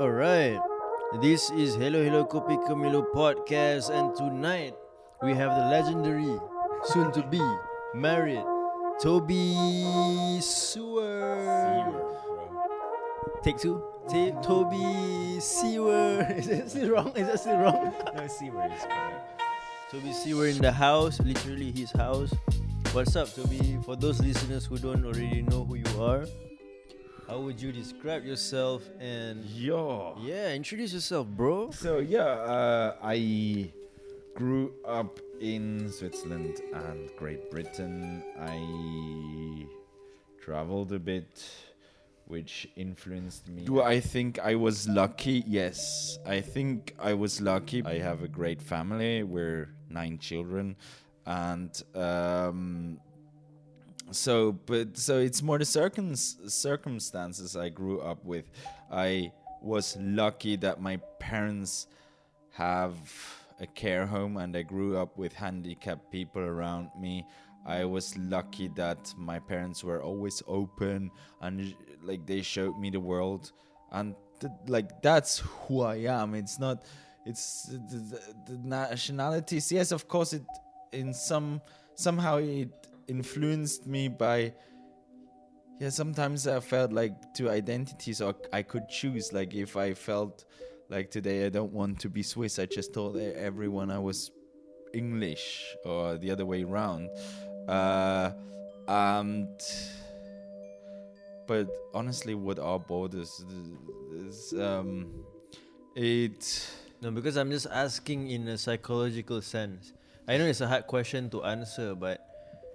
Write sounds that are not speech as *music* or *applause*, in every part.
Alright, this is Hello Hello Kopi Kemilo podcast, and tonight we have the legendary, soon to be married, Toby Sewer. Take two. T- Toby Sewer. *laughs* Is that still wrong? Is that still wrong? *laughs* No, Seewer is correct. Toby Seewer in the house, literally his house. What's up, Toby? For those listeners who don't already know who you are, how would you describe yourself and Yo. yeah, introduce yourself, bro? So yeah, uh, I grew up in Switzerland and Great Britain. I traveled a bit, which influenced me. Do I think I was lucky? Yes, I think I was lucky. I have a great family. We're nine children, and um, so but so it's more the circum- circumstances I grew up with. I was lucky that my parents have a care home and I grew up with handicapped people around me. I was lucky that my parents were always open and like they showed me the world and th- like that's who I am. It's not it's the, the, the nationalities. Yes, of course it in some somehow it influenced me by yeah sometimes i felt like two identities or i could choose like if i felt like today i don't want to be swiss i just told everyone i was english or the other way around uh and but honestly what are borders is um it No, because I'm just asking in a psychological sense. I know it's a hard question to answer, but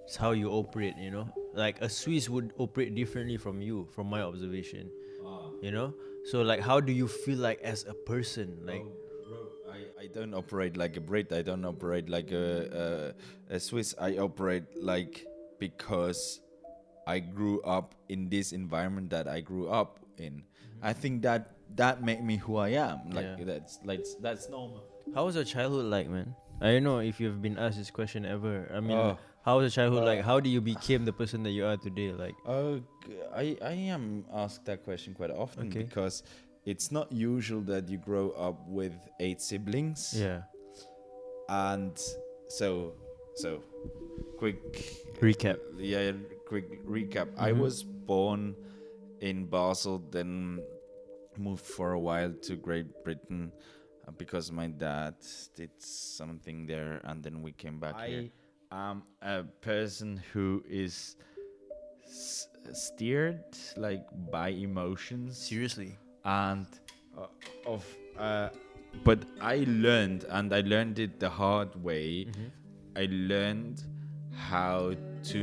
it's how you operate, you know? Like a Swiss would operate differently from you, from my observation. Ah. You know? So like how do you feel like as a person? Like Oh, bro, I, I don't operate like a Brit. I don't operate like a, a, a Swiss. I operate like because I grew up in this environment that I grew up in. I mm-hmm. think that that made me who I am. Like Yeah. that's like that's normal. how was your childhood like, man? I don't know if you've been asked this question ever. I mean, Oh. How was your childhood Uh, like? How do you became the person that you are today? Like, Uh, g- I I am asked that question quite often Okay. because it's not usual that you grow up with eight siblings. yeah. And so so quick Recap. yeah quick recap i Mhm. was born in basel then moved for a while to great britain uh, because my dad did something there and then we came back here i'm a person who is s- steered like by emotions Seriously. and uh, of uh, but i learned and i learned it the hard way Mhm. I learned how to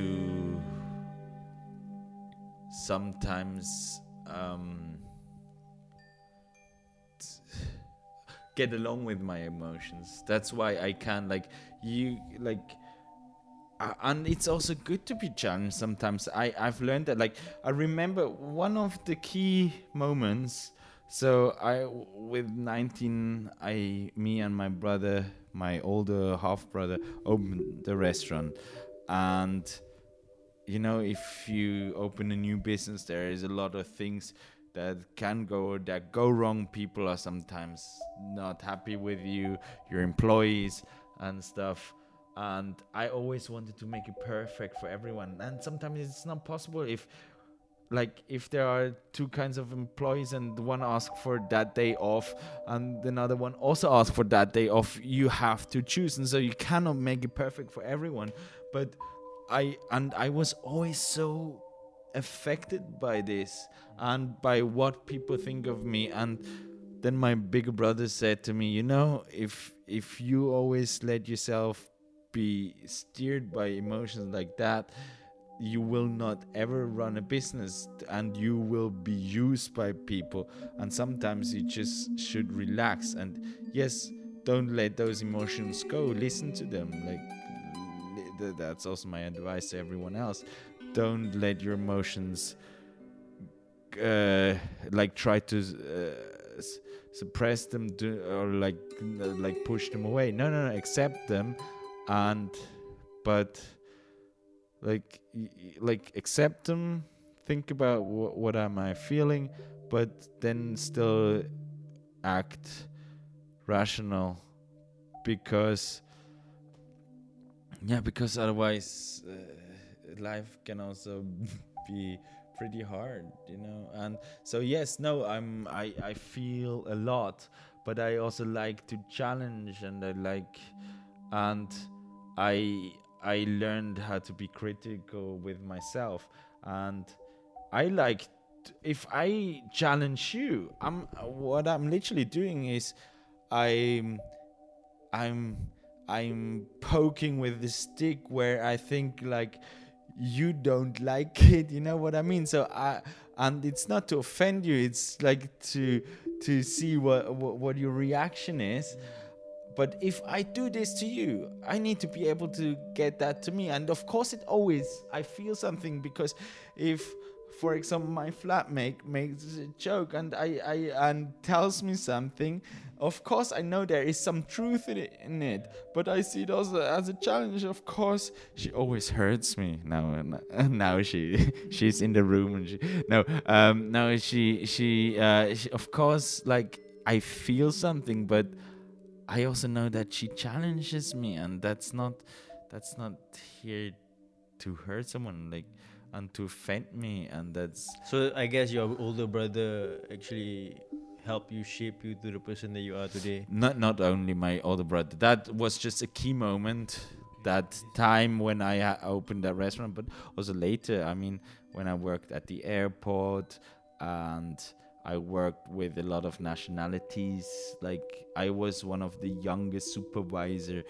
sometimes um, get along with my emotions. That's why I can like you like. And it's also good to be challenged sometimes. I I've learned that like I remember one of the key moments. So I with 19 I me and my brother my older half brother opened the restaurant and you know if you open a new business there is a lot of things that can go that go wrong people are sometimes not happy with you your employees and stuff and i always wanted to make it perfect for everyone. And sometimes it's not possible if like if there are two kinds of employees and one asks for that day off and another one also asks for that day off you have to choose. And so you cannot make it perfect for everyone. But i and i was always so affected by this and by what people think of me. And then my bigger brother said to me you know if if you always let yourself be steered by emotions like that you will not ever run a business and you will be used by people and sometimes you just should relax and yes don't let those emotions go. Listen to them like that's also my advice to everyone else. Don't let your emotions uh, like try to uh, suppress them or like like push them away. No no no accept them and but like like accept them think about wh- what am i feeling but then still act rational because yeah because otherwise uh, life can also *laughs* be pretty hard you know? And so yes no i'm i i feel a lot but i also like to challenge and i like and i i learned how to be critical with myself. And i like if i challenge you i'm what i'm literally doing is i'm i'm i'm poking with the stick where i think like you don't like *laughs* it you know what i mean? So i and it's not to offend you it's like to to see what what, what your reaction is mm. But if i do this to you i need to be able to get that to me. And of course it always i feel something because if for example my flatmate makes a joke and i i and tells me something of course i know there is some truth in it, in it. But i see it also as a challenge. Of course she always hurts me. Now and now she *laughs* she's in the room and she no um no she she uh she, of course like i feel something but I also know that she challenges me, and that's not that's not here to hurt someone like and to offend me, and that's So I guess your older brother actually helped you shape you to the person that you are today. not not only my older brother. That was just a key moment. That time when I ha- opened that restaurant, but also later. I mean, when I worked at the airport and I worked with a lot of nationalities. Like I was one of the youngest supervisor.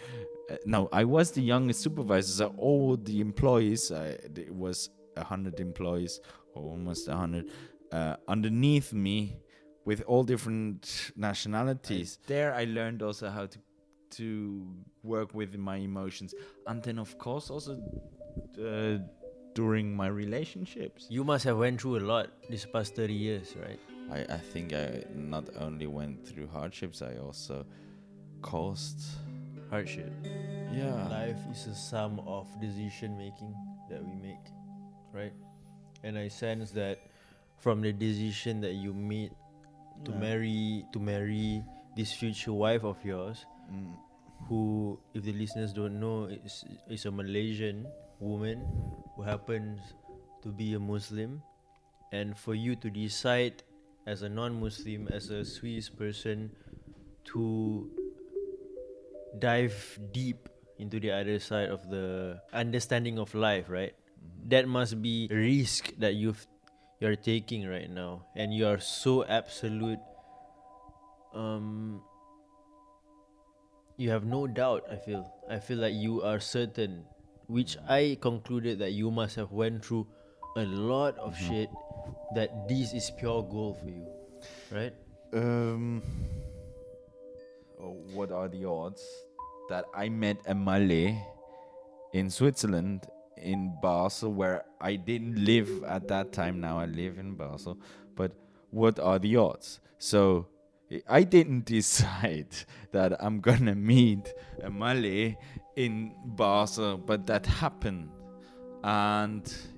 Uh, no, I was the youngest supervisor. So all the employees, I, it was a hundred employees, or almost a hundred, uh, underneath me, with all different nationalities. There, I learned also how to to work with my emotions, and then of course also uh, during my relationships. You must have went through a lot this past 30 years, right? I, I think I not only went through hardships, I also caused. Hardship. Yeah. Life is a sum of decision making that we make, right? And I sense that from the decision that you made to Yeah. marry to marry this future wife of yours, Mm, who, if the listeners don't know, is is a Malaysian woman who happens to be a Muslim, and for you to decide as a non-Muslim, as a Swiss person, to dive deep into the other side of the understanding of life, right? Mm-hmm. That must be a risk that you've you're taking right now, and you are so absolute. Um, you have no doubt. I feel. I feel like you are certain, which mm-hmm. I concluded that you must have went through a lot of mm-hmm. shit. That this is pure gold for you, right? Um, oh, what are the odds that I met a Malay in Switzerland, in Basel, where I didn't live at that time? Now I live in Basel, but what are the odds? So I- I didn't *laughs* decide that I'm gonna meet a Malay in Basel, but that happened and y-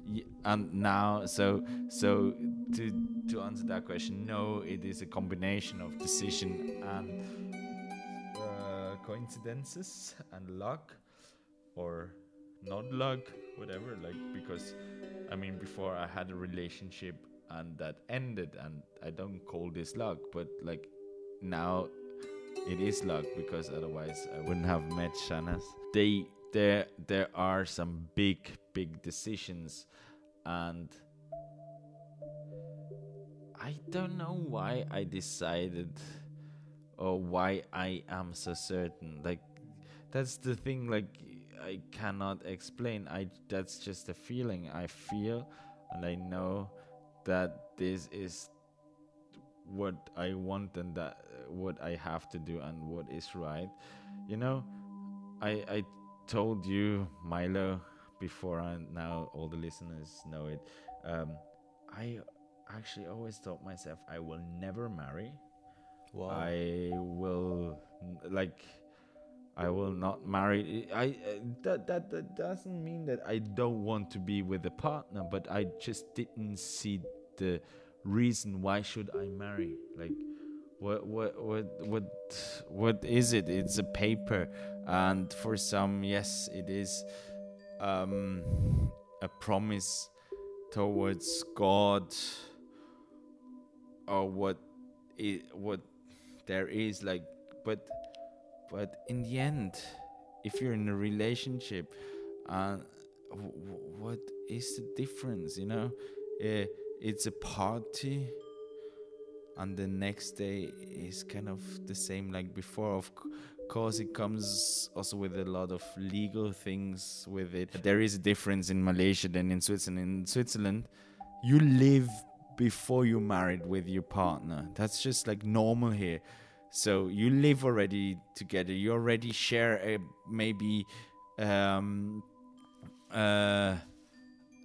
and now so so to to answer that question no it is a combination of decision and uh, coincidences and luck or not luck whatever like because i mean before i had a relationship and that ended and i don't call this luck but like now it is luck because otherwise I wouldn't have met Shanas. They there there are some big big decisions and I don't know why I decided or why I am so certain. Like that's the thing like I cannot explain. I that's just a feeling I feel and I know that this is what I want and that what I have to do and what is right. You know, I I told you Milo before and now all the listeners know it. Um, I actually always told myself I will never marry. Wow. I will like I will not marry. I uh, that, that that doesn't mean that I don't want to be with a partner, but I just didn't see the reason why should I marry. Like, what what what what what is it it's a paper and for some yes it is um a promise towards god or what it what there is like but but in the end if you're in a relationship uh w- what is the difference you know? Uh, it's a party and the next day is kind of the same like before. Of c- course it comes also with a lot of legal things with it. There is a difference in malaysia than in switzerland. In switzerland you live before you're married with your partner. That's just like normal here. So you live already together. You already share a maybe um uh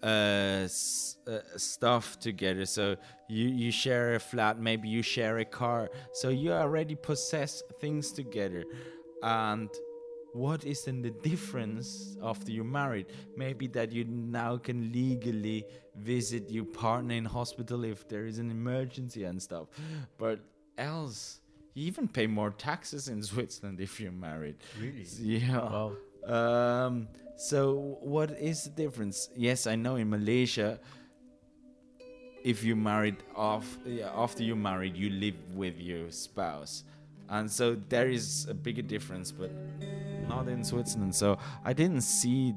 uh, s- uh stuff together. So you you share a flat maybe you share a car. So you already possess things together. And what is then the difference after you're married? Maybe that you now can legally visit your partner in hospital if there is an emergency and stuff. But else you even pay more taxes in switzerland if you're married. Really? yeah. Wow. um, so what is the difference? Yes, I know in Malaysia, if you married off yeah, after you married, you live with your spouse, and so there is a bigger difference, but not in Switzerland. So I didn't see.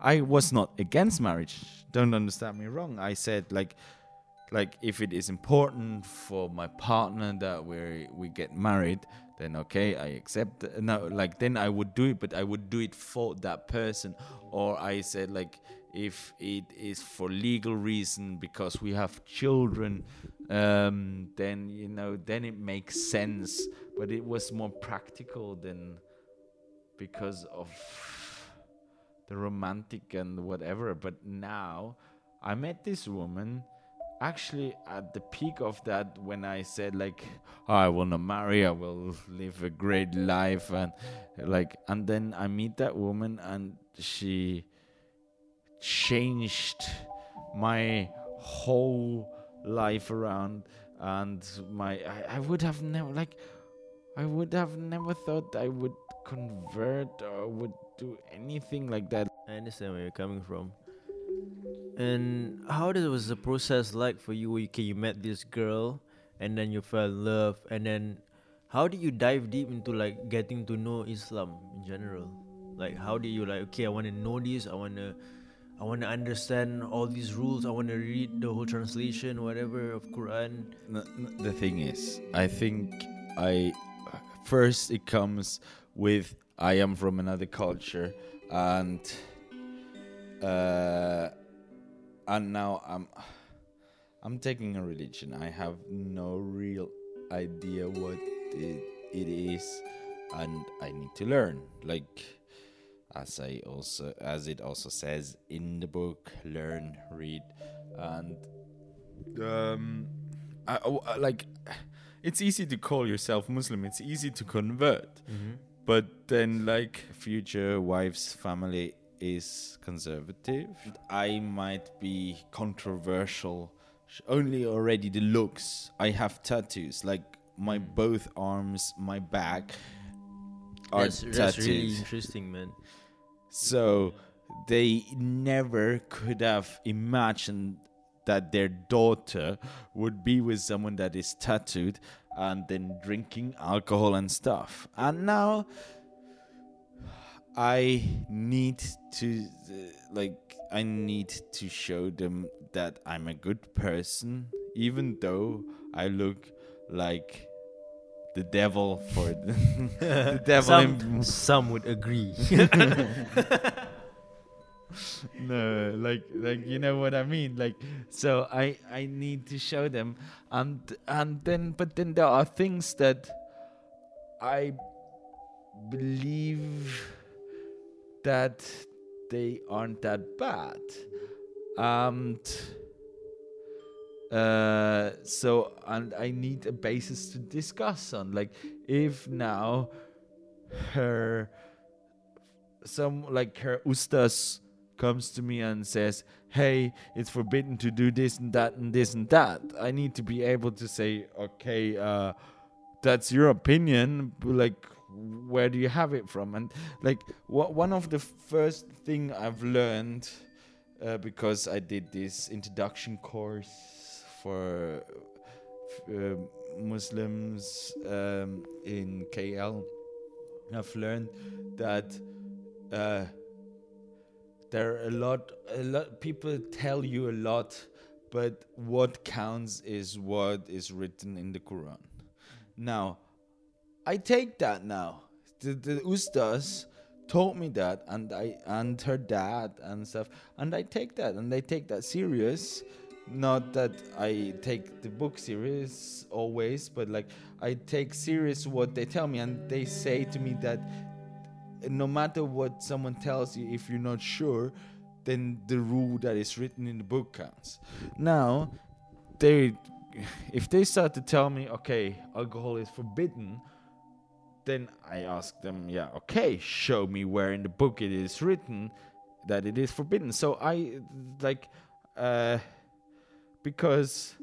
I was not against marriage. Don't understand me wrong. I said like like if it is important for my partner that we we get married then okay i accept no like then i would do it but i would do it for that person. Or i said like if it is for legal reason because we have children um then you know then it makes sense. But it was more practical than because of the romantic and whatever. But now i met this woman actually at the peak of that when i said like oh, i will not marry i will live a great life and like and then i meet that woman and she changed my whole life around and my I, I would have never like i would have never thought i would convert or would do anything like that I understand where you're coming from. And how did was the process like for you? Okay, you met this girl, and then you fell in love, and then how did you dive deep into like getting to know Islam in general? Like, how did you like? Okay, I want to know this. I want to, I want to understand all these rules. I want to read the whole translation, whatever of Quran. The thing is, I think I first it comes with I am from another culture and uh, and now I'm I'm taking a religion. I have no real idea what it, it is, and I need to learn. Like as I also as it also says in the book, learn, read, and um, I, I- like it's easy to call yourself Muslim. It's easy to convert, Mm-hmm. but then like future wife's family is conservative. I might be controversial. Only already the looks. I have tattoos, like my hmm. both arms, my back are That's, tattoos. that's really interesting, man. So they never could have imagined that their daughter would be with someone that is tattooed and then drinking alcohol and stuff. And now I need to uh, like I need to show them that I'm a good person even though I look like the devil for the, *laughs* the devil Some, some would agree. *laughs* no like like you know what i mean? Like so i i need to show them. And and then but then there are things that i believe that they aren't that bad and uh so and i need a basis to discuss on like if now her some like her ustaz comes to me and says, "Hey, it's forbidden to do this and that and this and that," I need to be able to say, "Okay, uh, that's your opinion. Like, where do you have it from?" And like, wha- one of the first thing I've learned uh, because I did this introduction course for uh, Muslims um, in KL. I've learned that uh, there are a lot, a lot. People tell you a lot, but what counts is what is written in the Quran. Now, I take that now. The, the ustaz told me that, and I and her dad and stuff, and I take that, and I take that serious. Not that I take the book serious always, but like I take serious what they tell me, and they say to me that no matter what someone tells you, if you're not sure, then the rule that is written in the book counts. Now, they, if they start to tell me, okay, alcohol is forbidden, then I ask them, yeah, okay, show me where in the book it is written that it is forbidden. So I like, uh, because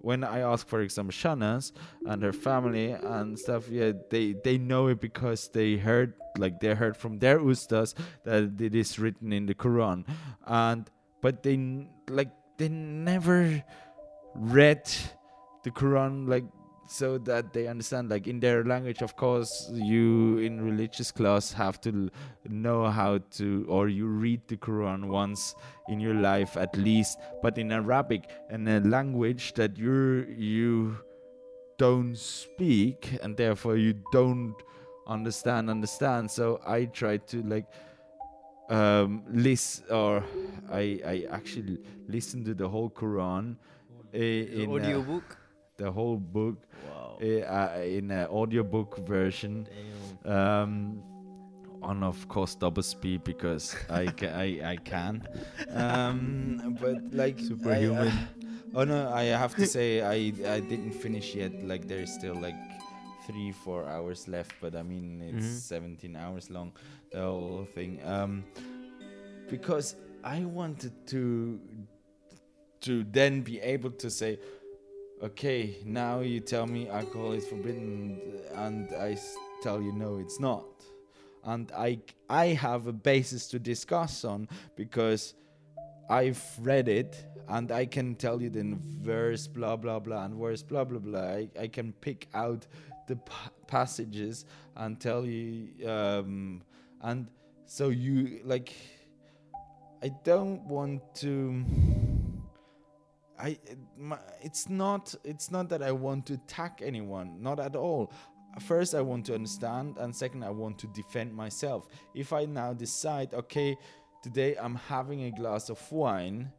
when I ask, for example, Shanas and her family and stuff, yeah, they they know it because they heard, like they heard from their ustaz that it is written in the Quran, and but they like they never read the Quran like so that they understand like in their language of course you in religious class have to know how to or you read the quran once in your life at least but in arabic in a language that you you don't speak and therefore you don't understand understand so i try to like um listen or i i actually listen to the whole quran The in audio uh, book. The whole book Wow. uh, in an audiobook version um, on of course double speed because I, ca- I I can um, but like Superhuman. I, uh, oh no I have to say I I didn't finish yet like there's still like three four hours left but I mean it's Mhm. 17 hours long the whole thing um, because I wanted to to then be able to say okay, now you tell me alcohol is forbidden, and I tell you no, it's not. And I, I have a basis to discuss on because I've read it and I can tell you the verse blah blah blah and verse blah blah blah. I, I can pick out the pa- passages and tell you, um, and so you like. I don't want to. I it's not it's not that I want to attack anyone, not at all. First, I want to understand, and second, I want to defend myself. If I now decide, okay, today I'm having a glass of wine,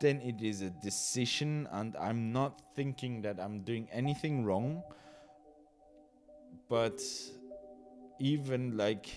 then it is a decision, and I'm not thinking that I'm doing anything wrong. But even like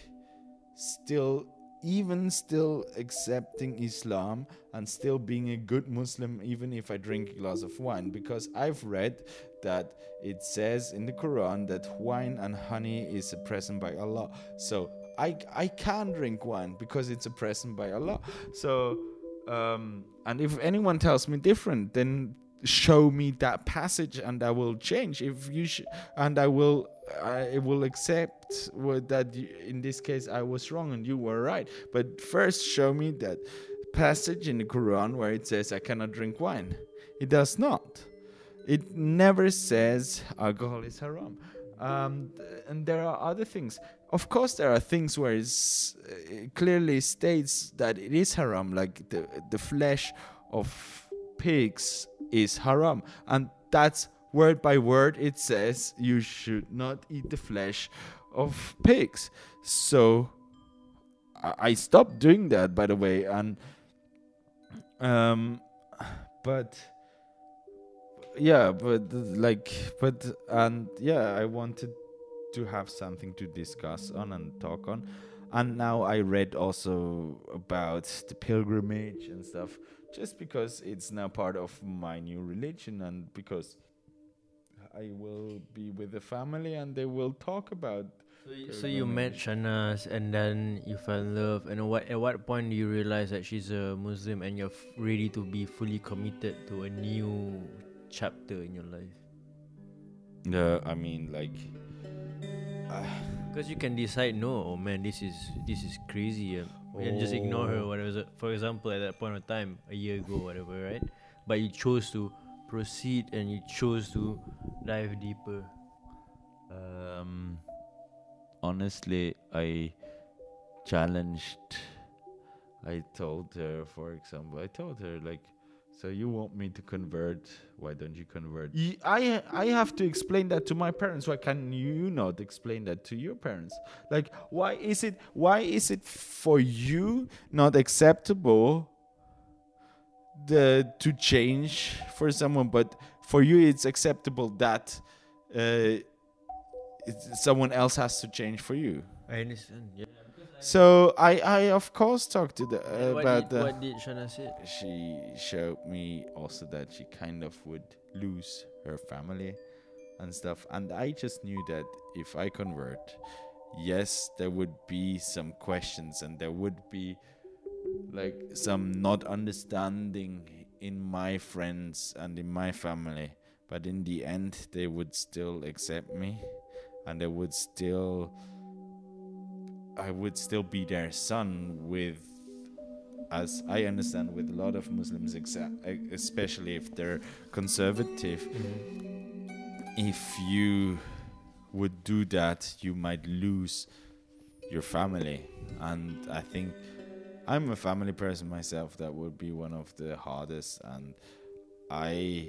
still even still accepting Islam and still being a good Muslim, even if I drink a glass of wine, because I've read that it says in the Quran that wine and honey is a present by Allah. So I I can drink wine because it's a present by Allah. So um, and if anyone tells me different, then show me that passage and I will change. If you sh- and I will I will accept that you, in this case I was wrong and you were right. But first, show me that passage in the Quran where it says I cannot drink wine. It does not. It never says alcohol is haram. Um, and there are other things. Of course, there are things where it clearly states that it is haram, like the the flesh of pigs is haram, and that's word by word. It says you should not eat the flesh of pigs. So I, stopped doing that, by the way, and um, but yeah, but like, but and yeah, I wanted to have something to discuss on and talk on. And now I read also about the pilgrimage and stuff, just because it's now part of my new religion and because I will be with the family and they will talk about So, you, so you met Shanas and then you fell in love. And what at what point do you realize that she's a Muslim and you're f- ready to be fully committed to a new chapter in your life? No, I mean like. Uh, Because you can decide, no, oh man, this is this is crazy, uh, and just ignore her. Oh. Whatever. For example, at that point of time, a year ago, whatever, right? But you chose to proceed and you chose to dive deeper. Um, honestly, I challenged. I told her, for example, I told her like, so you want me to convert? Why don't you convert? Y- I I have to explain that to my parents. Why can you not explain that to your parents? Like, why is it why is it for you not acceptable? The to change for someone, but for you it's acceptable that. Uh, someone else has to change for you. I understand. Yeah. So I, I of course talked to the uh, what, about did, the. what did Shana say? She showed me also that she kind of would lose her family and stuff, and I just knew that if I convert, yes, there would be some questions and there would be like some not understanding in my friends and in my family, but in the end, they would still accept me. And they would still I would still be their son with as I understand with a lot of Muslims especially if they're conservative. Mm-hmm. If you would do that you might lose your family. And I think I'm a family person myself that would be one of the hardest and I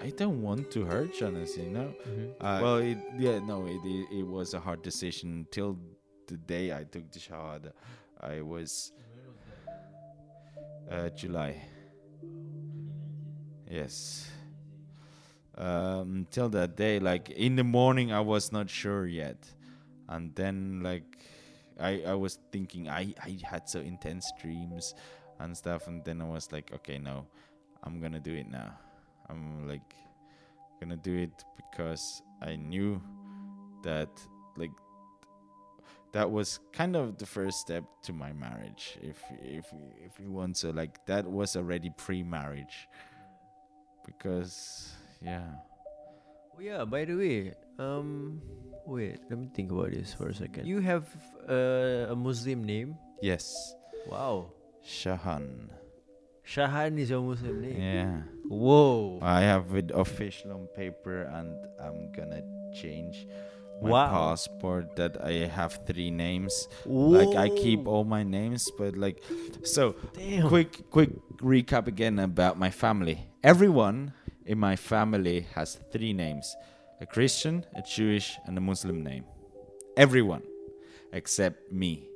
I don't want to hurt Shanas, you know. Uh, well, it, yeah, no, it, it it was a hard decision till the day I took the shahada. I was uh, July. Yes. Um, till that day, like in the morning, I was not sure yet, and then like I I was thinking I I had so intense dreams and stuff, and then I was like, okay, no, I'm gonna do it now. I'm like gonna do it because I knew that like that was kind of the first step to my marriage if if if you want to like that was already pre-marriage because yeah Oh yeah, by the way, um, wait, let me think about this for a second. You have uh, a Muslim name? yes Wow. shahan Shahan is your Muslim name. yeah Whoa. i have it official on paper and i'm gonna change my Wow. passport that i have three names like i keep all my names but like so Damn. quick quick recap again about my family everyone in my family has three names a christian a jewish and a muslim name. Everyone except me.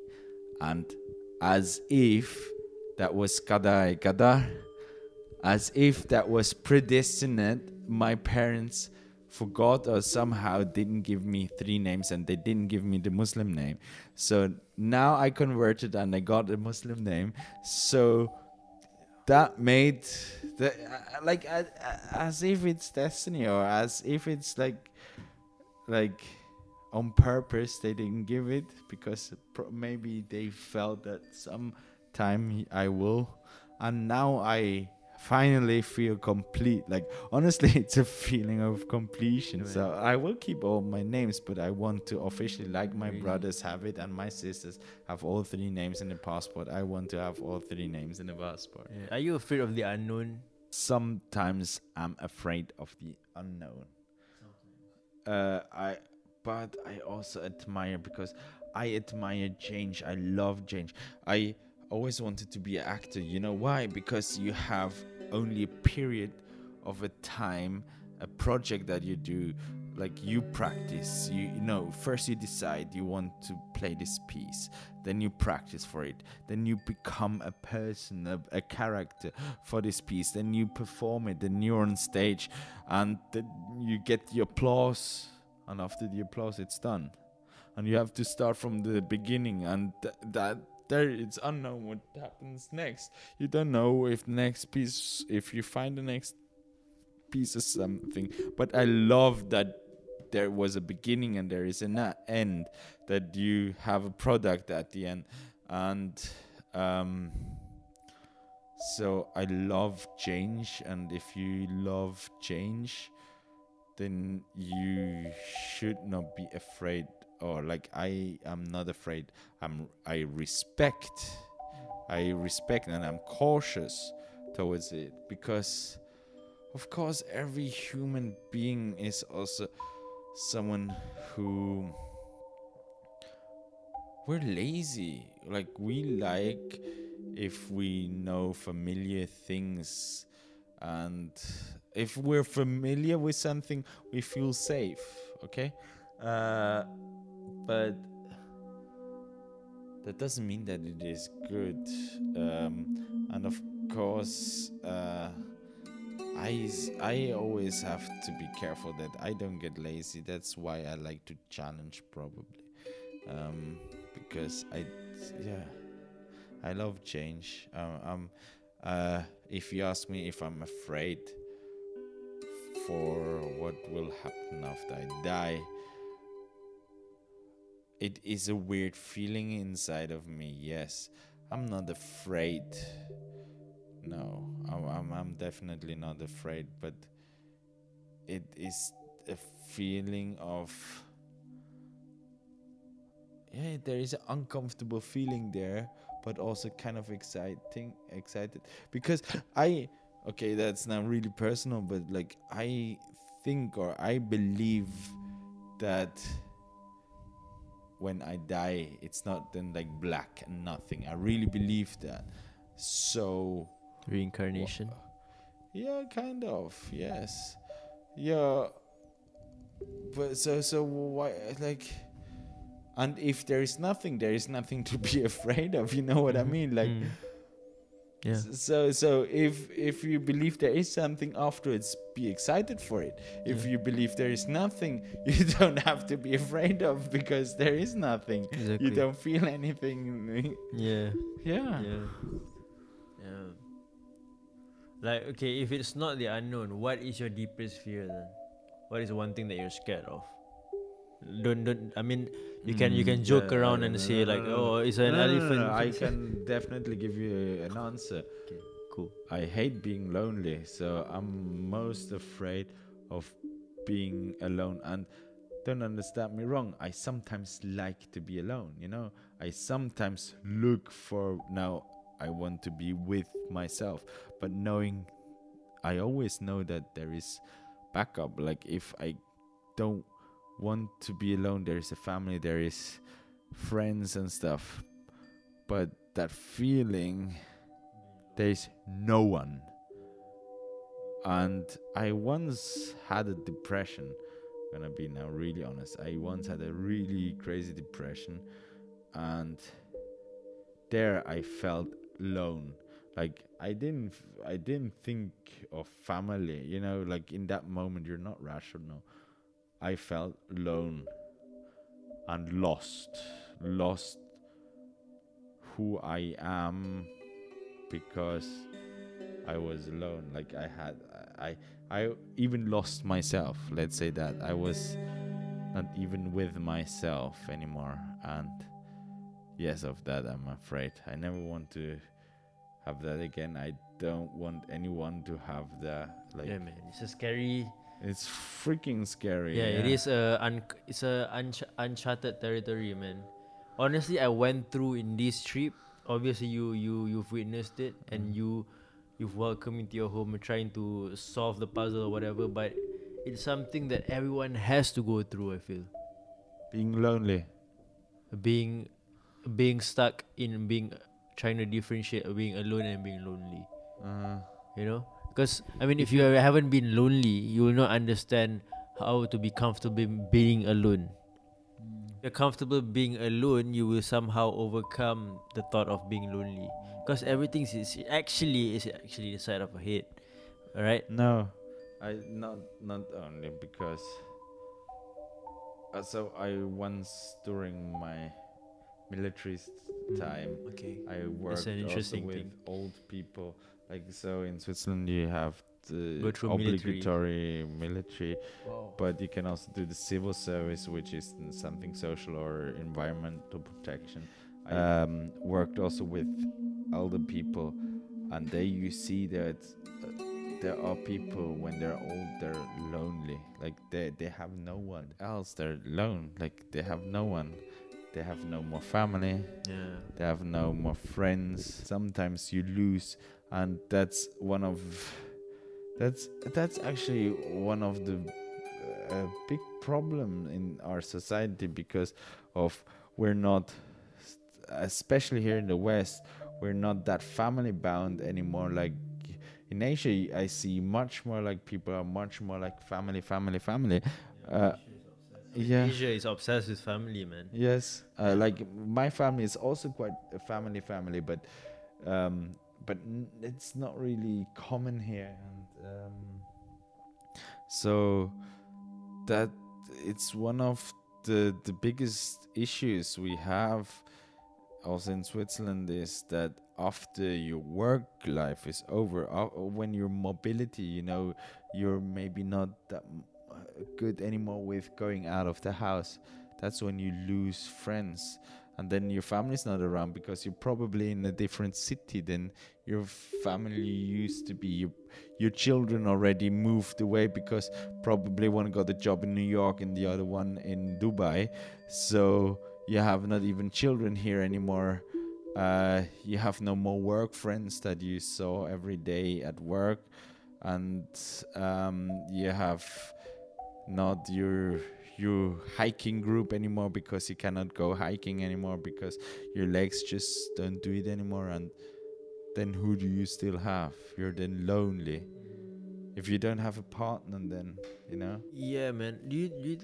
And as if that was qadar qadar as if that was predestined my parents forgot or somehow didn't give me three names and they didn't give me the muslim name. So now i converted and i got a muslim name. So that made the like as if it's destiny or as if it's like like on purpose they didn't give it because maybe they felt that sometime I will. And now I finally feel complete like honestly *laughs* it's a feeling of completion so I will keep all my names but I want to officially like my Really? brothers have it and my sisters have all three names in the passport I want to have all three names in the passport Yeah. Are you afraid of the unknown? sometimes I'm afraid of the unknown. Uh, I, but I also admire because I admire change. I love change. I always wanted to be an actor. You know why? Because you have only a period of a time, a project that you do. Like you practice, you, you know. First, you decide you want to play this piece, then you practice for it, then you become a person, a, a character for this piece, then you perform it, then you're on stage, and then you get the applause, and after the applause, it's done, and you have to start from the beginning, and th- that there it's unknown what happens next. You don't know if the next piece, if you find the next piece of something, but I love that there was a beginning and there is an end that you have a product at the end and um so i love change and if you love change then you should not be afraid or like i am not afraid. I'm i respect i respect and i'm cautious towards it because of course every human being is also someone who we're lazy. Like we like if we know familiar things and if we're familiar with something we feel safe okay? Uh, but that doesn't mean that it is good um, and of course uh, I, I always have to be careful that I don't get lazy. That's why I like to challenge, probably, um, because I, yeah, I love change. Um, um, uh, if you ask me if I'm afraid for what will happen after I die, it is a weird feeling inside of me. Yes, I'm not afraid. No, I'm, I'm, definitely not afraid, but it is a feeling of. Yeah, there is an uncomfortable feeling there, but also kind of exciting, excited because I. Okay, that's not really personal, but like I think or I believe that when I die, it's not then like black and nothing. I really believe that. So Reincarnation. yeah, kind of. Yes. Yeah. But so so why like and if there is nothing, there is nothing to be *laughs* afraid of. You know what I Mhm. mean? Like Mm. Yeah. so so if if you believe there is something afterwards, be excited for it. If Yeah. you believe there is nothing, *laughs* you don't have to be afraid of because there is nothing. Exactly. You don't feel anything. *laughs* Yeah. Yeah. Yeah. Yeah. Like okay, if it's not the unknown, what is your deepest fear then? What is one thing that you're scared of? Don't don't. I mean, you can you Mm, can joke yeah, around and say like, oh, it's an elephant. I can definitely give you an answer. Okay, cool. I hate being lonely, so I'm most afraid of being alone. And don't understand me wrong, I sometimes like to be alone, you know? I sometimes look for now, I want to be with myself, but knowing I always know that there is backup. Like if I don't want to be alone, there is a family, there is friends and stuff. But that feeling there is no one. And I once had a depression. gonna be now really honest. I once had a really crazy depression, and there I felt alone. Like I didn't, I didn't think of family. You know, like in that moment, you're not rational. I felt alone and lost, lost who I am because I was alone. Like I had, I, I even lost myself. Let's say that I was not even with myself anymore. And yes, of that I'm afraid. I never want to have that again. I don't want anyone to have that. Like yeah, man. It's a scary. It's freaking scary. Yeah, it is a un- it's a unch- uncharted territory, man. Honestly, I went through in this trip. Obviously, you you you've witnessed it, and Mm. you you've welcomed into your home, trying to solve the puzzle or whatever. But it's something that everyone has to go through. I feel being lonely. being being stuck in being trying to differentiate being alone and being lonely. Uh, you know because i mean if you haven't been lonely you will not understand how to be comfortable being alone If you're comfortable being alone you will somehow overcome the thought of being lonely because everything is actually is actually the side of a head all right No, I not not only because. Uh, so I once during my military s- time I worked an also interesting with thing. old people. Like so in Switzerland you have the Go through military. obligatory military, Wow. but you can also do the civil service, which is something social or environmental protection. I um, worked also with older people, and there you see that uh, there are people when they're old, they're lonely. Like they they have no one else. They're alone. Like they have no one. They have no more family. Yeah. They have no more friends. Sometimes you lose, and that's one of that's that's actually one of the uh, big problem in our society because of we're not, especially here in the West, we're not that family bound anymore. Like in Asia, I see much more like people are much more like family, family, family. Uh, yeah. Asia is obsessed with family, man. Yes, uh, like my family is also quite a family family, but um, but it's not really common here, and um, so that it's one of the the biggest issues we have also in Switzerland is that after your work life is over, uh, when your mobility, you know, you're maybe not that uh, good anymore with going out of the house. That's when you lose friends, and then your family's not around because you're probably in a different city than your family used to be. Your, your children already moved away because probably one got a job in New York and the other one in Dubai. So you have not even children here anymore. Uh, you have no more work friends that you saw every day at work, and um, you have not your your hiking group anymore because you cannot go hiking anymore because your legs just don't do it anymore and then who do you still have? You're then lonely. If you don't have a partner then you know? Yeah, man. You, you,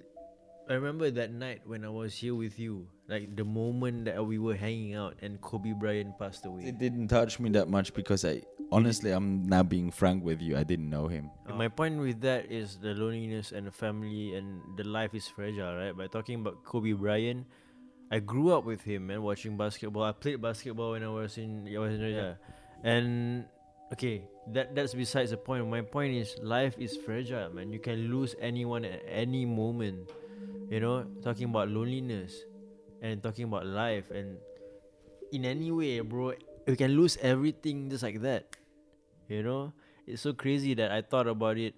I remember that night when I was here with you, like the moment that we were hanging out and Kobe Bryant passed away. it didn't touch me that much because i honestly i'm now being frank with you i didn't know him And My point with that is the loneliness and the family and the life is fragile, right? By talking about Kobe Bryant, I grew up with him, man, watching basketball. I played basketball when I was in I was in yeah. And okay, that that's besides the point. My point is life is fragile, man. You can lose anyone at any moment. You know, talking about loneliness and talking about life and in any way, bro, you can lose everything just like that. You know? It's so crazy that I thought about it.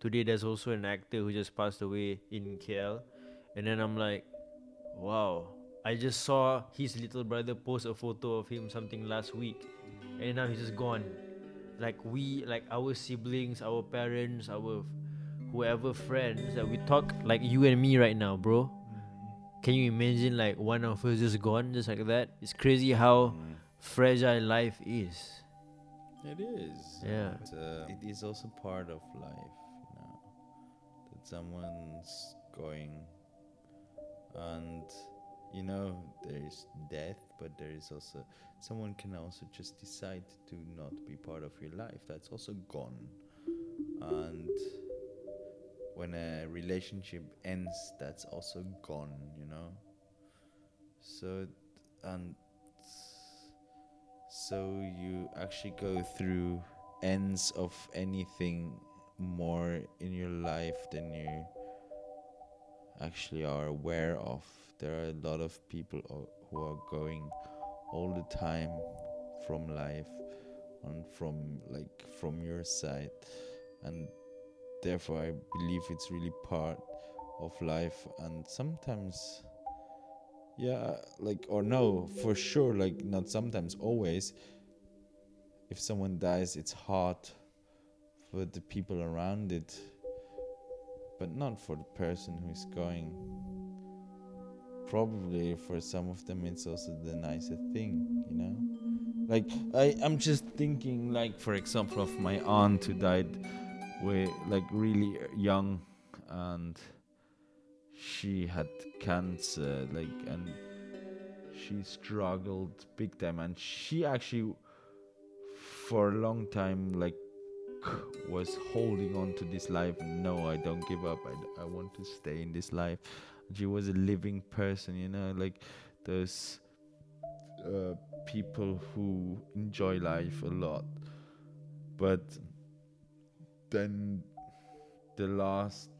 Today there's also an actor who just passed away in KL. And then I'm like, wow. I just saw his little brother post a photo of him something last week. And now he's just gone. Like we like our siblings, our parents, our whoever friends that we talk like you and me right now, bro. Can you imagine like one of us just gone just like that? It's crazy how fragile life is. It is. Yeah. But, uh, it is also part of life, you know, that someone's going, and you know there is death, but there is also someone can also just decide to not be part of your life. That's also gone, and when a relationship ends, that's also gone. You know. So, and so you actually go through ends of anything more in your life than you actually are aware of. There are a lot of people who are going all the time from life and from like from your side and therefore I believe it's really part of life and sometimes yeah like or no for sure like not sometimes always. If someone dies it's hard for the people around it but not for the person who's going. Probably for some of them it's also the nicer thing you know? Like i i'm just thinking like for example of my aunt who died way like really young and she had cancer like and she struggled big time. And she actually for a long time like was holding on to this life. No i don't give up. I, I want to stay in this life. She was a living person you know like those uh, people who enjoy life a lot. But then the last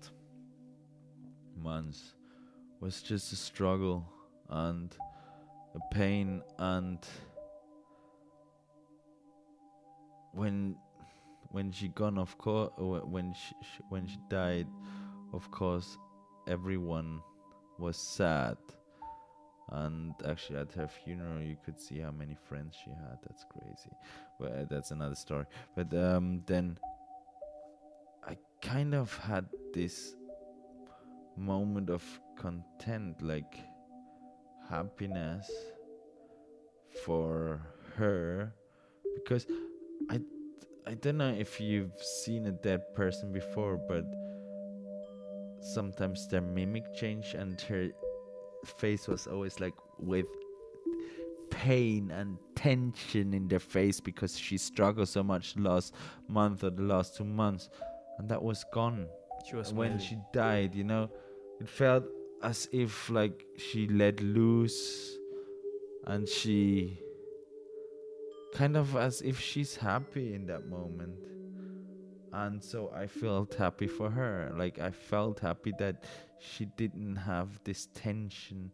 months was just a struggle and a pain and when when she gone of course when she, she when she died of course everyone was sad. And actually at her funeral you could see how many friends she had. That's crazy. But uh, that's another story. But um then kind of had this moment of content like happiness for her. Because i i don't know if you've seen a dead person before but sometimes their mimic change and her face was always like with pain and tension in their face because she struggled so much last month or the last two months and that was gone. She was when smiling. she died you know it felt as if like she let loose and she kind of as if she's happy in that moment. And so i felt happy for her. Like i felt happy that she didn't have this tension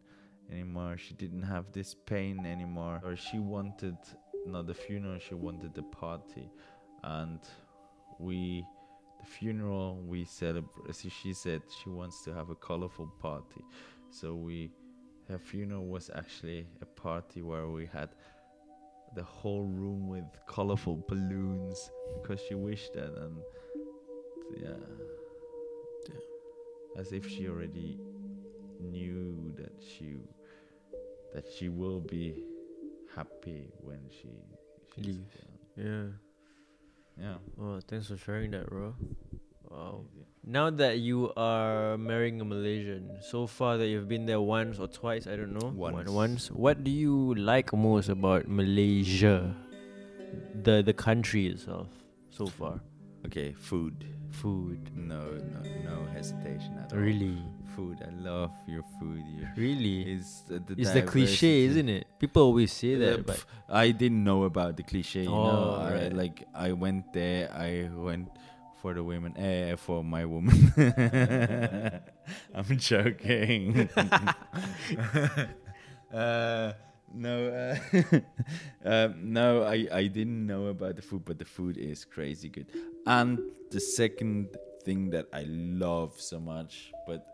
anymore. She didn't have this pain anymore. Or she wanted not the funeral she wanted the party. And we the funeral we celebrate she said she wants to have a colorful party so we her funeral was actually a party where we had the whole room with colorful balloons because she wished that and yeah as if she already knew that she that she will be happy when she Leaves. Yeah. Yeah Oh, thanks for sharing that, bro. Um, wow. Now that you are marrying a Malaysian, so far that you've been there once or twice, I don't know. one- Once. Once. What do you like most about Malaysia? The the country itself so far. Okay food Food. no no no hesitation at all Really? food i love your food you Really? is the, the It's the cliche, isn't it? People always say Uh, that, but pff, I didn't know about the cliche. You know, Oh, I, right. like I went there. I went for the women. Eh, for my woman. *laughs* I'm joking. *laughs* *laughs* uh, no, uh, um, *laughs* no. I I didn't know about the food, but the food is crazy good. And the second thing that I love so much, but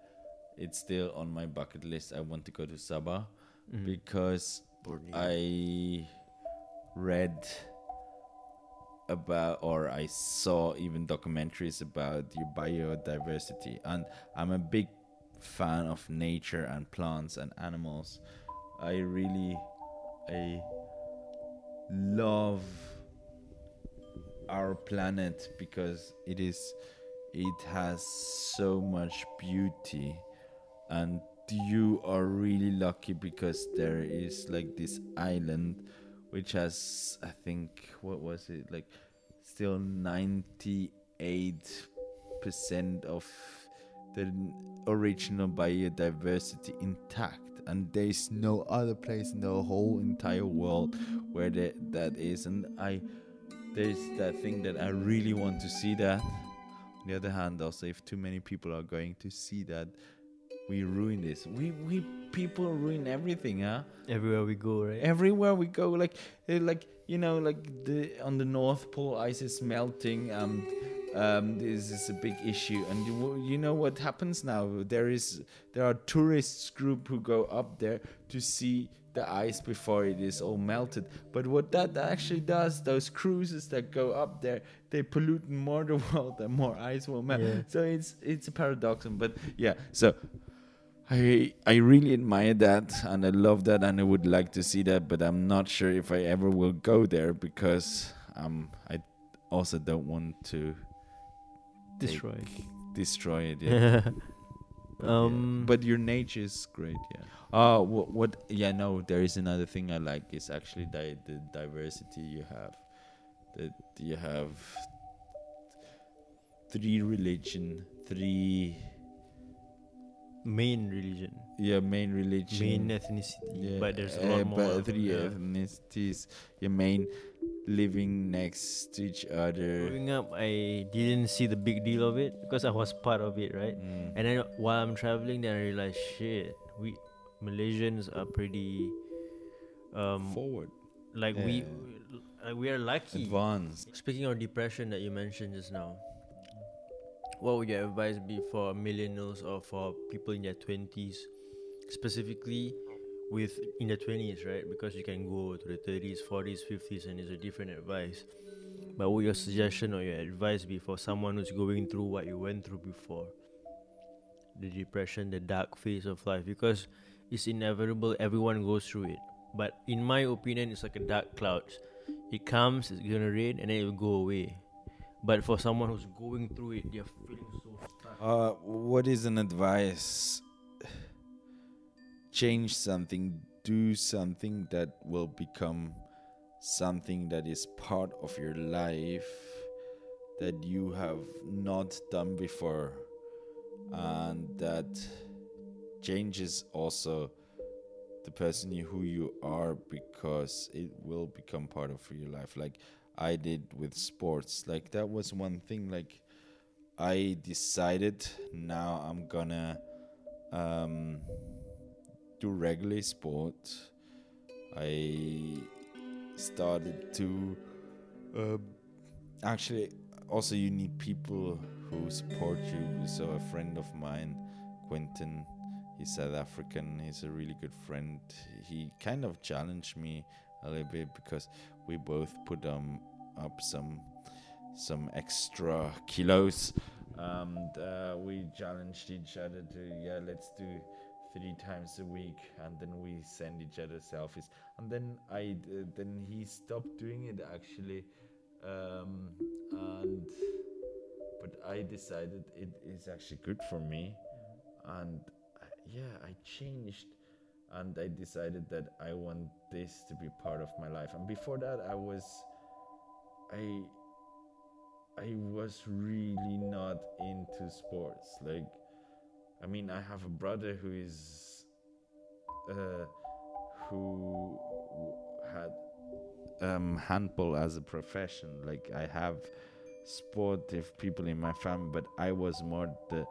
it's still on my bucket list. I want to go to Sabah Mhm. because Borneo. I read about or I saw even documentaries about your biodiversity and I'm a big fan of nature and plants and animals. I really I love our planet because it is it has so much beauty. And you are really lucky because there is like this island which has i think what was it? Like still 98% of the original biodiversity intact and there's no other place in the whole entire world where that that is and i there's that thing that i really want to see that. On the other hand also if too many people are going to see that we ruin this. We we people ruin everything huh? Everywhere we go, right? everywhere we go like eh, like you know like the on the north pole ice is melting and um this is a big issue. And you, you know what happens now? There is there are tourists group who go up there to see the ice before it is all melted. But what that actually does those cruises that go up there they pollute more the *laughs* world and more ice will melt. Yeah. so it's it's a paradox. But yeah so I I really admire that and I love that and I would like to see that, but I'm not sure if I ever will go there because um I also don't want to Destroy. destroy it. Yeah. *laughs* But, yeah. *laughs* um, but your nature is great. Yeah. Oh, what, what? Yeah, no. There is another thing I like is actually di- the diversity you have. That you have three religion, three main religion, yeah main religion. main ethnicity, but there's a lot uh, more. But three yeah. ethnicities. Your main living next to each other. Growing up, I didn't see the big deal of it because I was part of it, right? Mm. And then while I'm traveling, then I realized, shit, we Malaysians are pretty, um, Forward, like we, Yeah. like we are lucky. advanced. Speaking of depression that you mentioned just now, what would your advice be for millennials or for people in their twenties, specifically with in their twenties, right? Because you can go to the thirties, forties, fifties, and it's a different advice. But what would your suggestion or your advice be for someone who's going through what you went through before? The depression, the dark phase of life, because it's inevitable. Everyone goes through it. But in my opinion, it's like a dark clouds. It comes, it's gonna rain, and then it will go away. But for someone who's going through it, they're feeling so stuck. Uh, what is an advice? Change something, do something that will become something that is part of your life that you have not done before, and that changes also the person who you are because it will become part of your life. Like I did with sports, like that was one thing. Like I decided now I'm gonna um, do regular sport. I started to um, actually also you need people who support you. So a friend of mine, Quentin, he's South African. He's a really good friend. He kind of challenged me a little bit because we both put um up some some extra kilos. And uh, we challenged each other to yeah let's do three times a week. And then we send each other selfies. And then i d- then he stopped doing it actually. Um, and but i decided it is actually good for me. And uh, yeah i changed. And i decided that i want this to be part of my life. And before that i was i I was really not into sports. Like, I mean, I have a brother who is, uh, who had um, handball as a profession. Like, I have sportive people in my family, but I was more the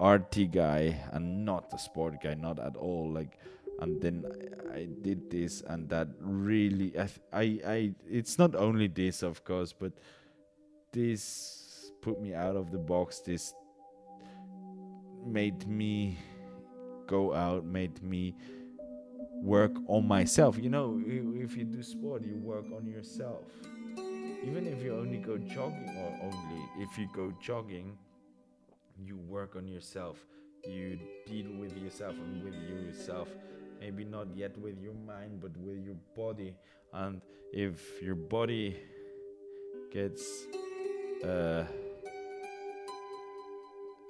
arty guy and not the sport guy, not at all. Like, and then I, did this and that. Really, I, I, I. It's not only this, of course, but this put me out of the box this made me go out made me work on myself you know if you do sport you work on yourself even if you only go jogging or only if you go jogging you work on yourself you deal with yourself and with yourself maybe not yet with your mind but with your body. And if your body gets uh,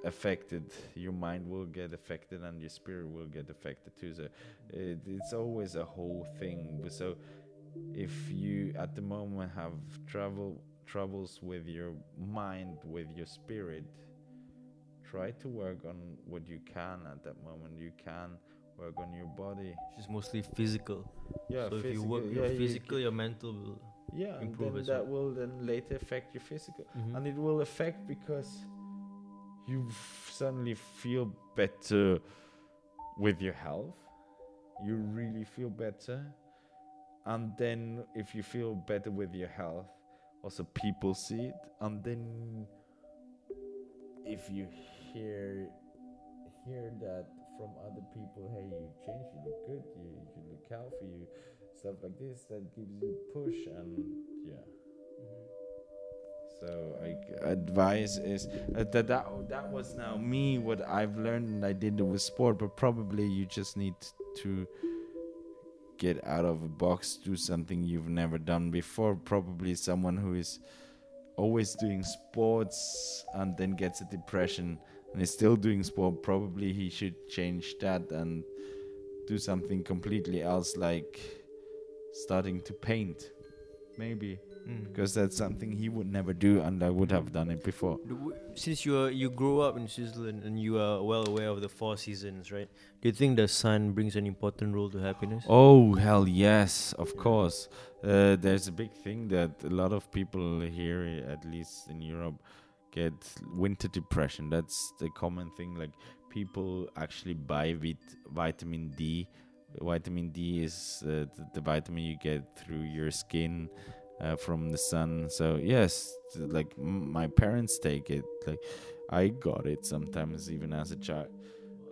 affected your mind will get affected and your spirit will get affected too. So it, it's always a whole thing. So if you at the moment have trouble troubles with your mind with your spirit try to work on what you can at that moment. You can work on your body It's mostly physical. yeah so if you work physical- your yeah, you physical, your mental will. yeah and improve then that well. will then later affect your physical Mhm. and it will affect because you f- suddenly feel better with your health you really feel better and then if you feel better with your health also people see it and then if you hear hear that from other people hey you change you look good you, you look healthy you stuff like this that gives you push and yeah so I advice is uh, that that that was now me what I've learned and I did it with sport, but probably you just need to get out of a box, do something you've never done before. Probably someone who is always doing sports and then gets a depression and is still doing sport. Probably he should change that and do something completely else, like starting to paint, maybe. Mm. because that's something he would never do, and I would have done it before. Since you are, you grew up in Switzerland and you are well aware of the four seasons, right? Do you think the sun brings an important role to happiness? Oh hell yes, of course. Uh, there's a big thing that a lot of people here, at least in Europe, get winter depression. That's the common thing. Like people actually buy with vitamin D. Vitamin D is uh, the, the vitamin you get through your skin uh, from the sun. So yes, like m- my parents take it. Like I got it sometimes even as a child.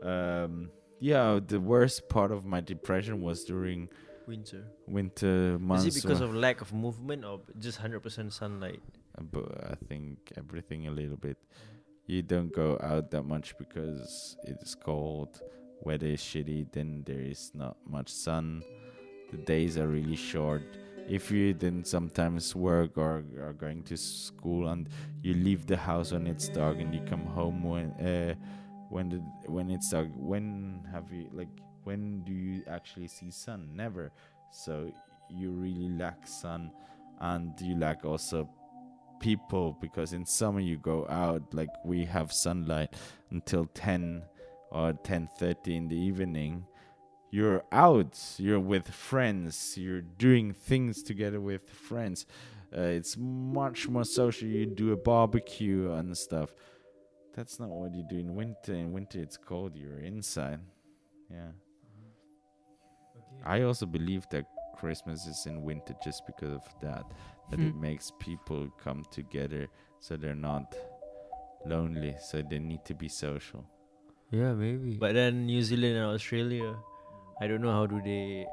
Um, yeah, the worst part of my depression was during Winter. winter months. Is it because of lack of movement or just hundred percent sunlight? But I think everything a little bit. You don't go out that much because it's cold, weather is shitty, then there is not much sun. The days are really short. If you then sometimes work or are going to school and you leave the house when it's dark and you come home when uh, when the when it's dark, when have you like when do you actually see sun? Never. So you really lack sun and you lack also people because in summer you go out like we have sunlight until 10 or 10:30 in the evening. You're out you're with friends you're doing things together with friends. Uh, it's much more social you do a barbecue and stuff. That's not what you do in winter. In winter it's cold you're inside. Yeah. I also believe that christmas is in winter just because of that that it Hmm. makes people come together so they're not lonely so they need to be social Yeah, maybe. But then New Zealand and Australia, I don't know how do they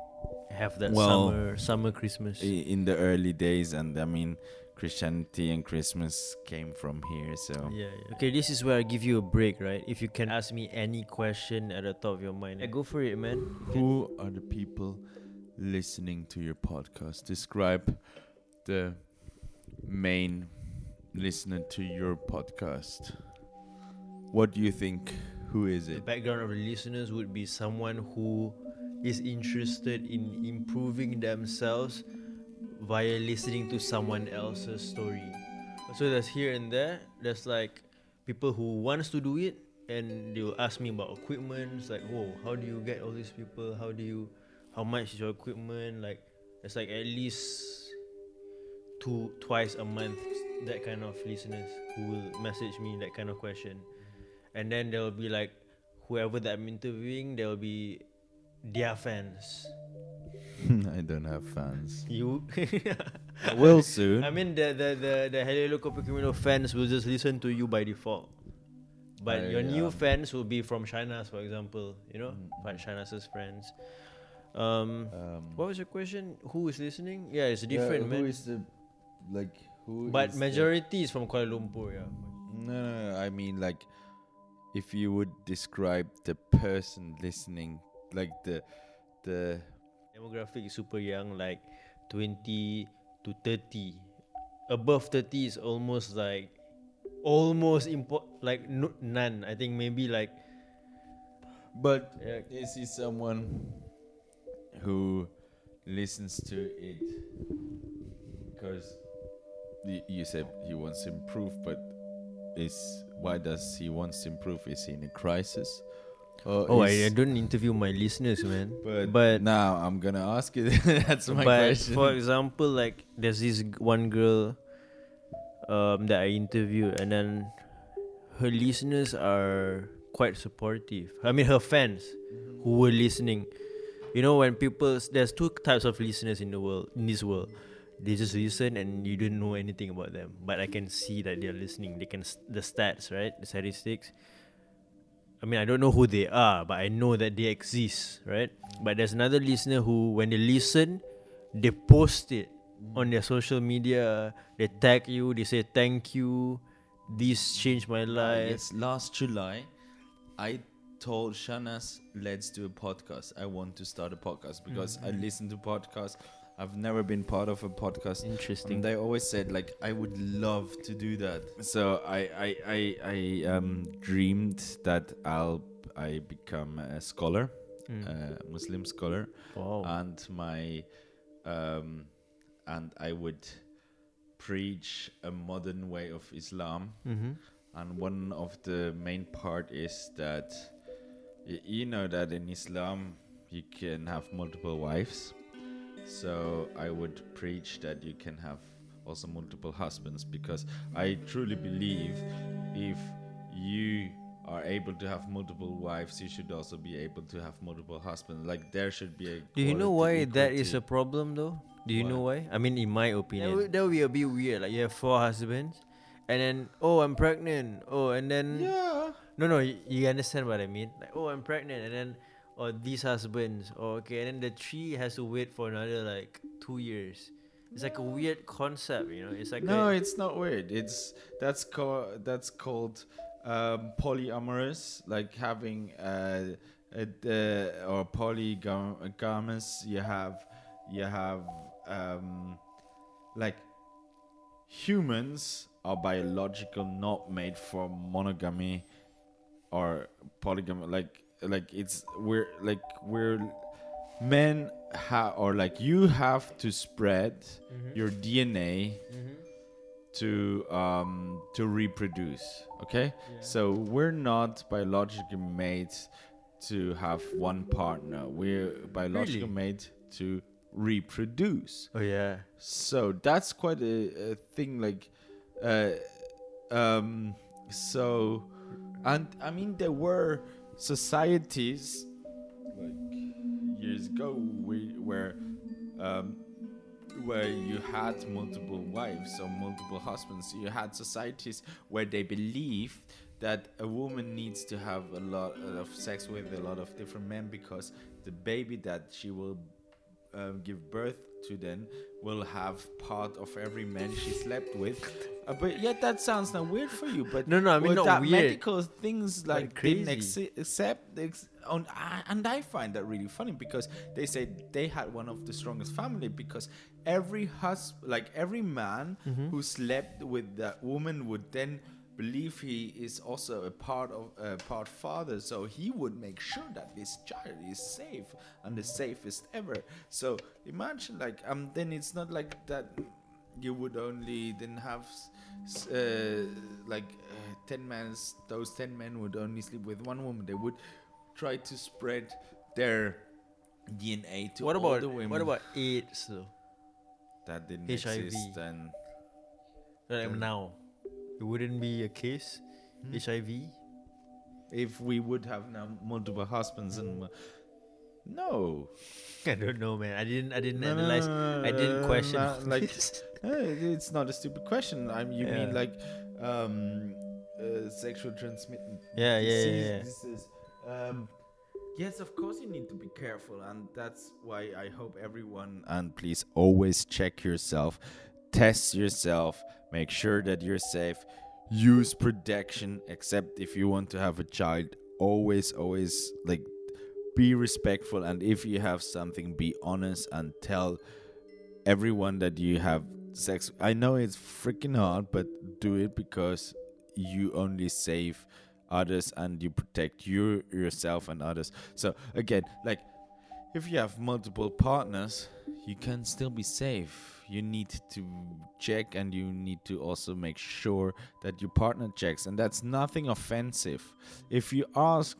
have that Well, summer summer Christmas. I- in the early days and i mean christianity and christmas came from here so Yeah, yeah. Okay, this is where I give you a break, right? If you can ask me any question at the top of your mind, yeah, go for it, man. who are the people listening to your podcast describe the main listener to your podcast what do you think who is it? The background of the listeners would be someone who is interested in improving themselves via listening to someone else's story. So there's here and there. There's like people who wants to do it and they will ask me about equipment. It's like, whoa, how do you get all these people? How do you how much is your equipment? Like it's like at least two twice a month that kind of listeners who will message me that kind of question and then there will be like whoever that I'm interviewing, there will be their fans. *laughs* i don't have fans You, I will soon *laughs* I mean the the the the Hello Kopi fans will just listen to you by default. But I, your new fans will be from Shanas, for example. You know, mm. Shanas friends. Um, um, what was your question? Who is listening? Yeah, it's different, man. who is the like who but is the- majority is from Kuala Lumpur. Yeah. no, no, no i mean like if you would describe the person listening like the the demographic is super young, like 20 to 30. Above 30 is almost like almost impo- like no, none. I think maybe like but yeah, Is he someone who listens to it because y- you said he wants to improve, but is why does he wants to improve? Is he in a crisis? Oh, I, I don't interview my listeners, man. But, but- now I'm gonna ask you. *laughs* That's my but question. for example, like there's this one girl um, that I interviewed, and then her listeners are quite supportive. I mean, her fans who were listening. You know, when people there's two types of listeners in the world in this world. They just listen and you don't know anything about them, but I can see that they're listening. They can the stats, right? The statistics. I mean, I don't know who they are, but I know that they exist, right? But there's another listener who, when they listen, they post it on their social media. They tag you. They say thank you. This changed my Uh, life. yes, last July, I told Shanas, let's do a podcast. I want to start a podcast because I listen to podcasts. I've never been part of a podcast. Interesting. And they always said like I would love to do that. So I I I, I um dreamed that I'll I become a scholar, Mm. a Muslim scholar, wow. and my um and I would preach a modern way of Islam, Mm-hmm. and one of the main part is that you know that in Islam you can have multiple wives. So I would preach that you can have also multiple husbands because I truly believe if you are able to have multiple wives, you should also be able to have multiple husbands. Like there should be a. Do you know quality- why that is a problem though? Do you know why? I mean, in my That opinion, would- that would be a bit weird. Like you have four husbands, and then oh, I'm pregnant. Oh, and then Yeah. No, no, you, you understand what I mean? Like oh, I'm pregnant, and then oh, these husbands. Oh, okay, and then the tree has to wait for another like two years. It's like a weird concept, you know. It's like no, a, it's not weird. It's that's called that's called um, polyamorous, like having uh, a, uh, or polygamous. You have you have um, like humans are biological not made for monogamy or polygamy. Like like it's we're like we're men ha- or like you have to spread Mhm. your DNA Mhm. to um to reproduce okay Yeah. so we're not biologically made to have one partner we're biologically Really? made to reproduce Oh yeah. so that's quite a, a thing like uh um so and i mean there were societies like years ago where um where you had multiple wives or multiple husbands. You had societies where they believed that a woman needs to have a lot of sex with a lot of different men because the baby that she will um, give birth then will have part of every man she slept with. Uh, but yet that sounds not weird for you. But No, no, I mean, not that weird. medical things like didn't crazy. exi- accept. Ex- on, I- and I find that really funny because they say they had one of the strongest family because every hus like every man Mm-hmm. who slept with that woman would then believe he is also a part of a part father so he would make sure that this child is safe and the safest ever so imagine like um then it's not like that you would only then have uh, like uh, 10 men those 10 men would only sleep with one woman they would try to spread their dna to What all about the women what about AIDS though? that didn't HIV? exist and Like Mm. now, it wouldn't be a case. Hmm. HIV. if we would have now multiple husbands and no *laughs* I don't know, man. I didn't. I didn't No, analyze. no, no, I didn't question. *laughs* like *laughs* eh, it's not a stupid question I'm. you mean like um uh, sexual transmitted Yeah, yeah, yeah, yeah. um yes of course you need to be careful and that's why i hope everyone and please always check yourself test yourself make sure that you're safe. Use protection except if you want to have a child always always like be respectful. And if you have something be honest and tell everyone that you have sex. I know it's freaking hard but do it because you only save others and you protect you yourself and others. So again like if you have multiple partners you can still be safe you need to check and you need to also make sure that your partner checks and that's nothing offensive. If you ask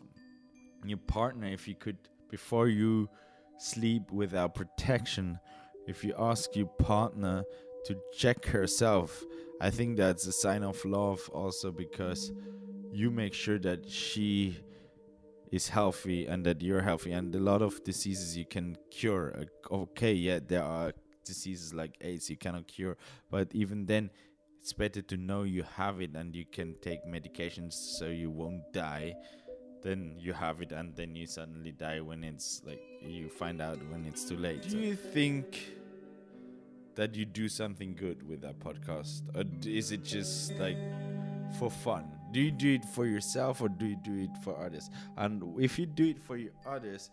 your partner if you could before you sleep without protection if you ask your partner to check herself i think that's a sign of love also because you make sure that she is healthy and that you're healthy and a lot of diseases you can cure. Okay yeah there are diseases like aids you cannot cure. But even then it's better to know you have it and you can take medications so you won't die then you have it and then you suddenly die when it's like you find out when it's too late. Do you think that you do something good with that podcast? Or is it just like for fun? Do you do it for yourself or do you do it for others? And if you do it for your others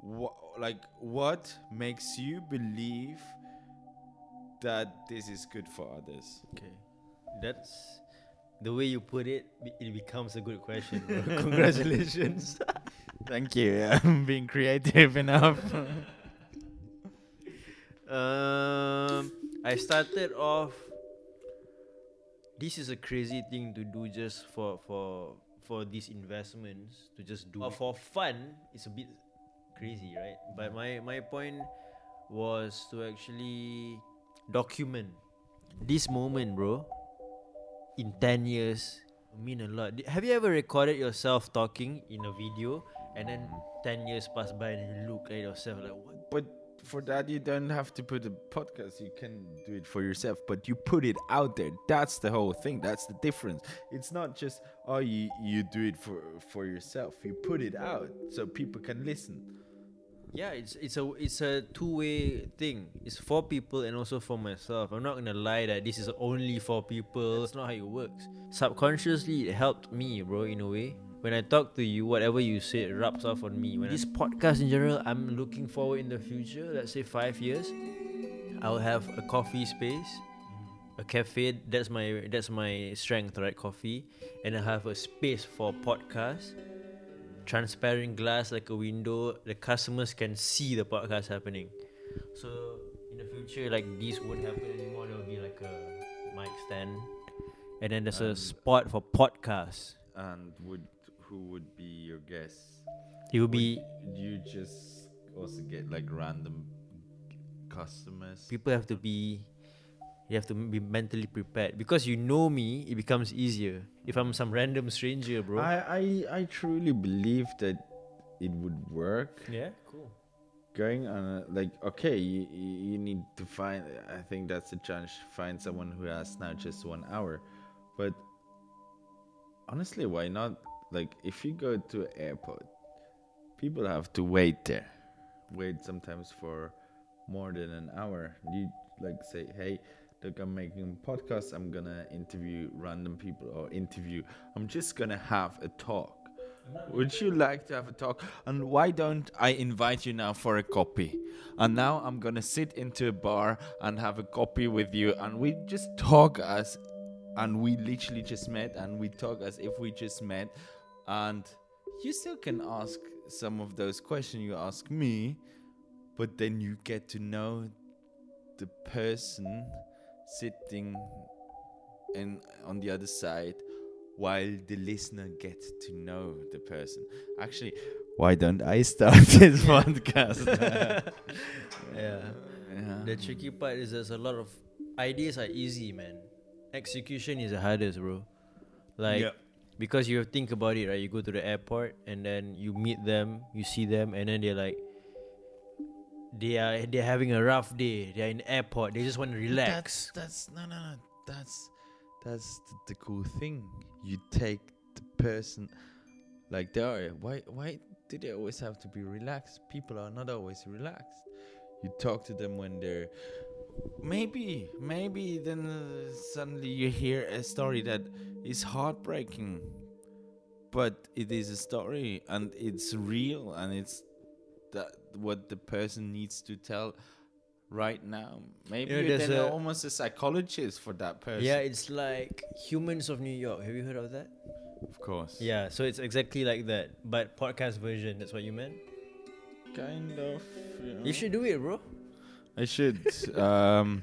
what like what makes you believe that this is good for others Okay, that's the way you put it. It becomes a good question. *laughs* Congratulations. *laughs* thank you *laughs* i'm being creative enough um, I started off. This is a crazy thing to do just for for for these investments to just do. But for fun, it's a bit crazy, right? But my my point was to actually document this moment, bro. In ten years, mean a lot. Have you ever recorded yourself talking in a video, and then ten years pass by and you look at yourself like, what? But for that, you don't have to put a podcast. You can do it for yourself, but you put it out there. That's the whole thing. That's the difference. It's not just oh you you do it for for yourself. You put it out so people can listen. Yeah, it's it's a it's a two way thing. It's for people and also for myself. I'm not gonna lie that this is only for people. That's not how it works. Subconsciously, it helped me, bro, in a way. When I talk to you, whatever you say rubs off on me. When this podcast in general, I'm looking forward in the future. Let's say five years, I'll have a coffee space, a cafe. That's my that's my strength, right? Coffee, and I have a space for podcast transparent glass like a window the customers can see the podcast happening so in the future like this won't happen anymore there will be like a mic stand and then there's a spot for podcasts And would who would be your guests? it Would be you just also get like random customers? people have to be you have to be mentally prepared because you know me it becomes easier if i'm some random stranger bro I, I I truly believe that it would work. yeah cool Going on a, like okay, you, you you need to find. I think that's the challenge. Find someone who has now just one hour, but honestly, why not? Like if you go to an airport, people have to wait there, wait sometimes for more than an hour. You like say, hey, look, I'm making a podcast. I'm gonna interview random people or interview. I'm just gonna have a talk. Would you like to have a talk? And why don't I invite you now for a copy? And now I'm gonna sit into a bar and have a copy with you, and we just talk as, and we literally just met, and we talk as if we just met, and you still can ask some of those questions you ask me, but then you get to know the person sitting in on the other side while the listener gets to know the person. Actually, why don't I start *laughs* this *laughs* podcast? yeah Yeah. The tricky part is there's a lot of ideas are easy, man. Execution is the hardest, bro. Like Yeah. because you think about it, right? You go to the airport and then you meet them, you see them, and then they're like, they are they're having a rough day. They're in airport. They just want to relax. That's, that's no no no. That's that's the, the cool thing. You take the person like they are. Why why do they always have to be relaxed? People are not always relaxed. You talk to them when they're maybe maybe then uh, suddenly you hear a story that is heartbreaking but it is a story and it's real and it's that what the person needs to tell right now maybe You know, there's a- almost a psychologist for that person Yeah, it's like Humans of New York. Have you heard of that? of course Yeah, so it's exactly like that, but podcast version. That's what you meant. kind of you, know. You should do it, bro. I should. *laughs* um,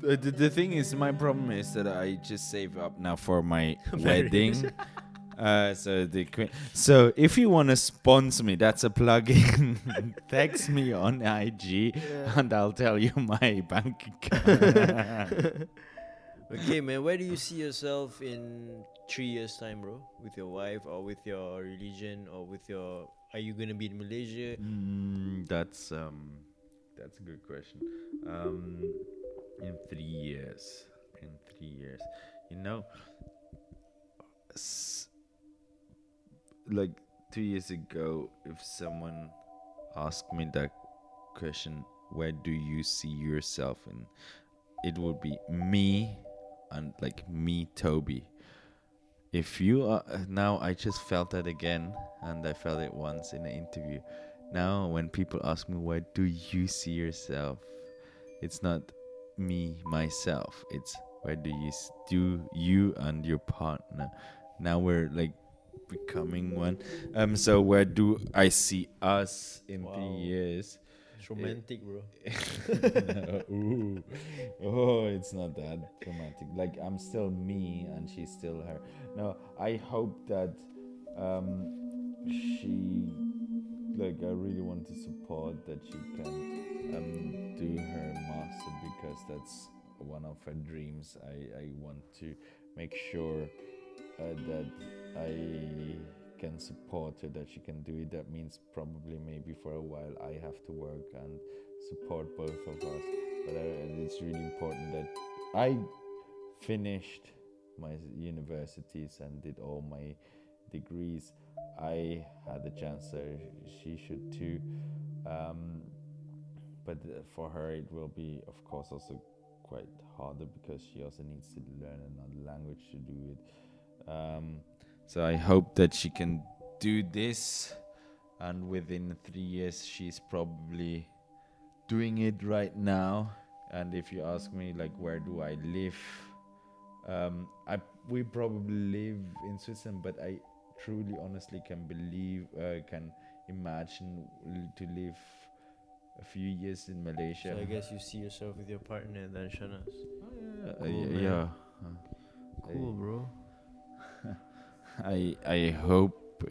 the, the thing is, my problem is that I just save up now for my *laughs* wedding. *laughs* Uh, so the queen. So if you want to sponsor me, that's a plug-in. *laughs* Text me on IG, and I'll tell you my bank account. *laughs* Okay, man. Where do you see yourself in three years' time, bro? With your wife, or with your religion, or with your? Are you gonna be in Malaysia? Mm, that's um, that's a good question. Um, in three years, in three years, you know, s- like two years ago, if someone asked me that question, where do you see yourself And It would be me, and like me, Toby. If you are now, I just felt that again, and I felt it once in an interview. Now, when people ask me, where do you see yourself? It's not me, myself. It's where do you do you and your partner? Now we're like becoming one. Um, so where do I see us in Wow. three years? romantic, bro. *laughs* Ooh. Oh, it's not that romantic. Like I'm still me and she's still her. No, I hope that um, she, like, I really want to support that she can um, do her master because that's one of her dreams. I, I want to make sure uh, that I can support her, that she can do it. That means probably maybe for a while I have to work and support both of us. But uh, it's really important that I finished my universities and did all my degrees. I had the chance, so she should too. Um, but uh, for her, it will be, of course, also quite harder because she also needs to learn another language to do it. Um, so I hope that she can do this, and within three years, she's probably doing it right now. And if you ask me, like, where do I live? Um, I we probably live in Switzerland, but I truly, honestly can believe, uh, can imagine to live a few years in Malaysia. So I guess you see yourself with your partner then, Shanas. Oh, yeah, uh, man. yeah. Cool, bro. I I hope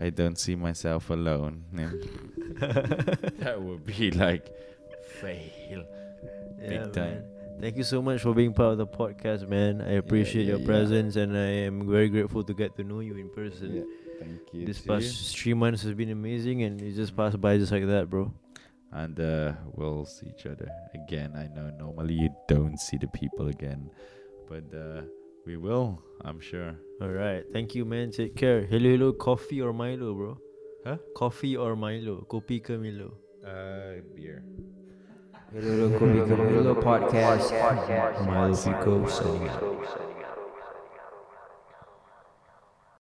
I don't see myself alone. *laughs* that would be like fail. Yeah, Big time. man. Thank you so much for being part of the podcast, man. I appreciate yeah, your yeah. presence and I am very grateful to get to know you in person. Thank you. This past three months has been amazing and it just passed by just like that, bro. and uh, we'll see each other again. I know normally you don't see the people again, but uh, we will. I'm sure. Alright, thank you, man. Take care. Hello, hello, coffee or Milo, bro? Huh? Coffee or Milo? Kopi ke Milo? Uh, beer. Hello, Kopi Kemilo podcast. Milo Fico signing out.